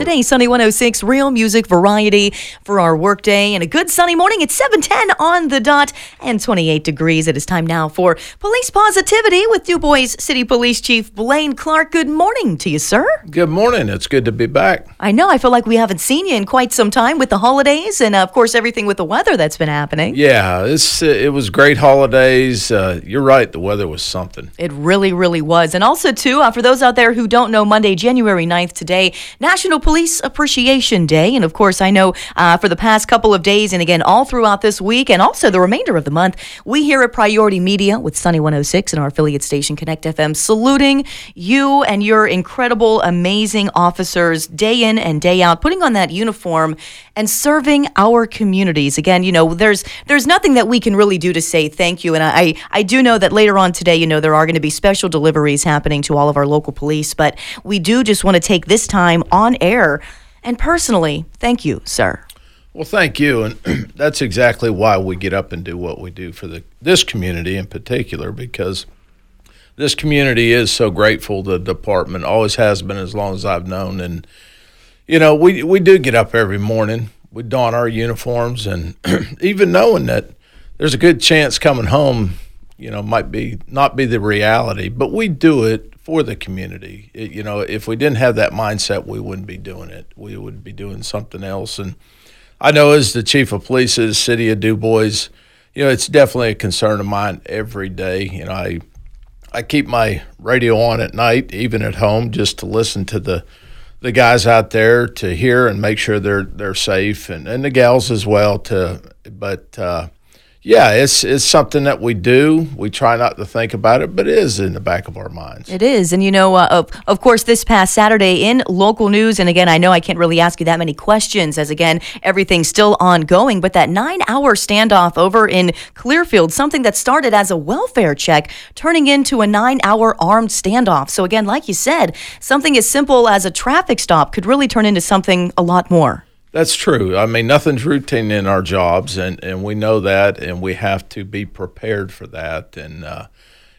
Today, Sunny 106, real music variety for our workday and a good sunny morning. It's 710 on the dot and 28 degrees. It is time now for Police Positivity with DuBois City Police Chief Blaine Clark. Good morning to you, sir. Good morning. It's good to be back. I know. I feel like we haven't seen you in quite some time with the holidays and, uh, of course, everything with the weather that's been happening. Yeah, it's, uh, it was great holidays. Uh, you're right. The weather was something. It really, really was. And also, too, uh, for those out there who don't know, Monday, January 9th, today, National Police Appreciation Day. And of course, I know uh, for the past couple of days, and again, all throughout this week, and also the remainder of the month, we here at Priority Media with Sunny 106 and our affiliate station Connect FM saluting you and your incredible, amazing officers day in and day out, putting on that uniform and serving our communities. Again, you know, there's there's nothing that we can really do to say thank you. And I I do know that later on today, you know, there are going to be special deliveries happening to all of our local police, but we do just want to take this time on air and personally thank you, sir. Well, thank you, and that's exactly why we get up and do what we do for the this community in particular because this community is so grateful. The department always has been as long as I've known, and you know we we do get up every morning. We don our uniforms, and even knowing that there's a good chance coming home, you know, might be not be the reality, but we do it for the community. It, you know, if we didn't have that mindset, we wouldn't be doing it. We would be doing something else. And I know as the chief of police of the city of DuBois, you know, it's definitely a concern of mine every day. You know, I I keep my radio on at night, even at home, just to listen to the the guys out there to hear and make sure they're they're safe, and, and the gals as well. To but uh, yeah, it's it's something that we do. We try not to think about it, but it is in the back of our minds. It is, and you know, uh, of, of course, this past Saturday in local news, and again, I know I can't really ask you that many questions, as again, everything's still ongoing. But that nine-hour standoff over in Clearfield, something that started as a welfare check, turning into a nine-hour armed standoff. So again, like you said, something as simple as a traffic stop could really turn into something a lot more. That's true. I mean, nothing's routine in our jobs, and, and we know that, and we have to be prepared for that. And uh,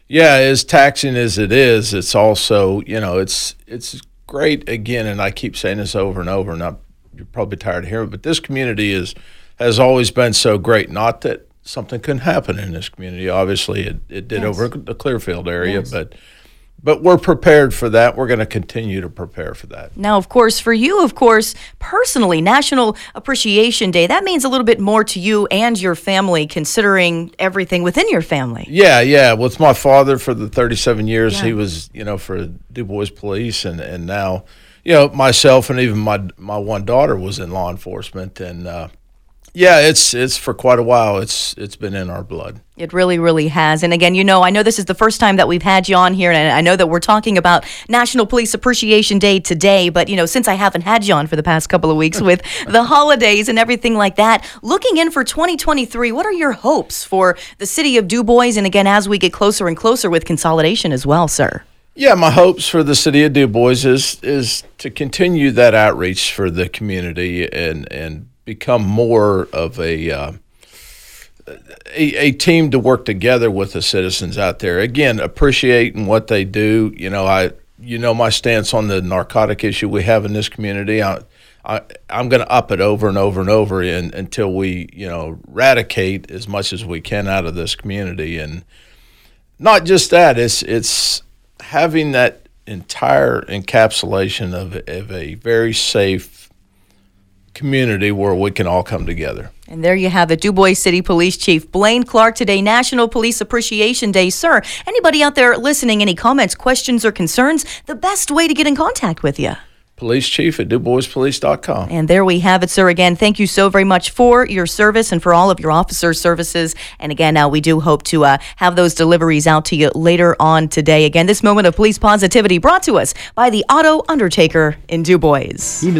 yeah, as taxing as it is, it's also you know it's it's great again, and I keep saying this over and over, and I'm, you're probably tired of hearing, it, but this community is has always been so great. Not that something couldn't happen in this community. Obviously, it, it did yes. over the Clearfield area, yes. but but we're prepared for that. We're going to continue to prepare for that. Now, of course, for you, of course, personally, National Appreciation Day, that means a little bit more to you and your family, considering everything within your family. Yeah, yeah. With my father for the 37 years, yeah. he was, you know, for DuBois Police, and, and now, you know, myself and even my, my one daughter was in law enforcement. And, uh, yeah, it's it's for quite a while. It's it's been in our blood. It really, really has. And again, you know, I know this is the first time that we've had you on here, and I know that we're talking about National Police Appreciation Day today. But you know, since I haven't had you on for the past couple of weeks with the holidays and everything like that, looking in for 2023, what are your hopes for the city of DuBois? And again, as we get closer and closer with consolidation as well, sir. Yeah, my hopes for the city of DuBois is is to continue that outreach for the community and and become more of a, uh, a, a team to work together with the citizens out there. Again, appreciating what they do. You know, I you know my stance on the narcotic issue we have in this community. I, I I'm going to up it over and over and over in, until we you know eradicate as much as we can out of this community. And not just that, it's it's having that entire encapsulation of, of a very safe community where we can all come together. And there you have it, DuBois City Police Chief Blaine Clark today, National Police Appreciation Day. Sir, anybody out there listening, any comments, questions, or concerns, the best way to get in contact with you? police chief at duboispolice.com. And there we have it, sir. Again, thank you so very much for your service and for all of your officer services. And again, now we do hope to uh, have those deliveries out to you later on today. Again, this moment of police positivity brought to us by the Auto Undertaker in DuBois.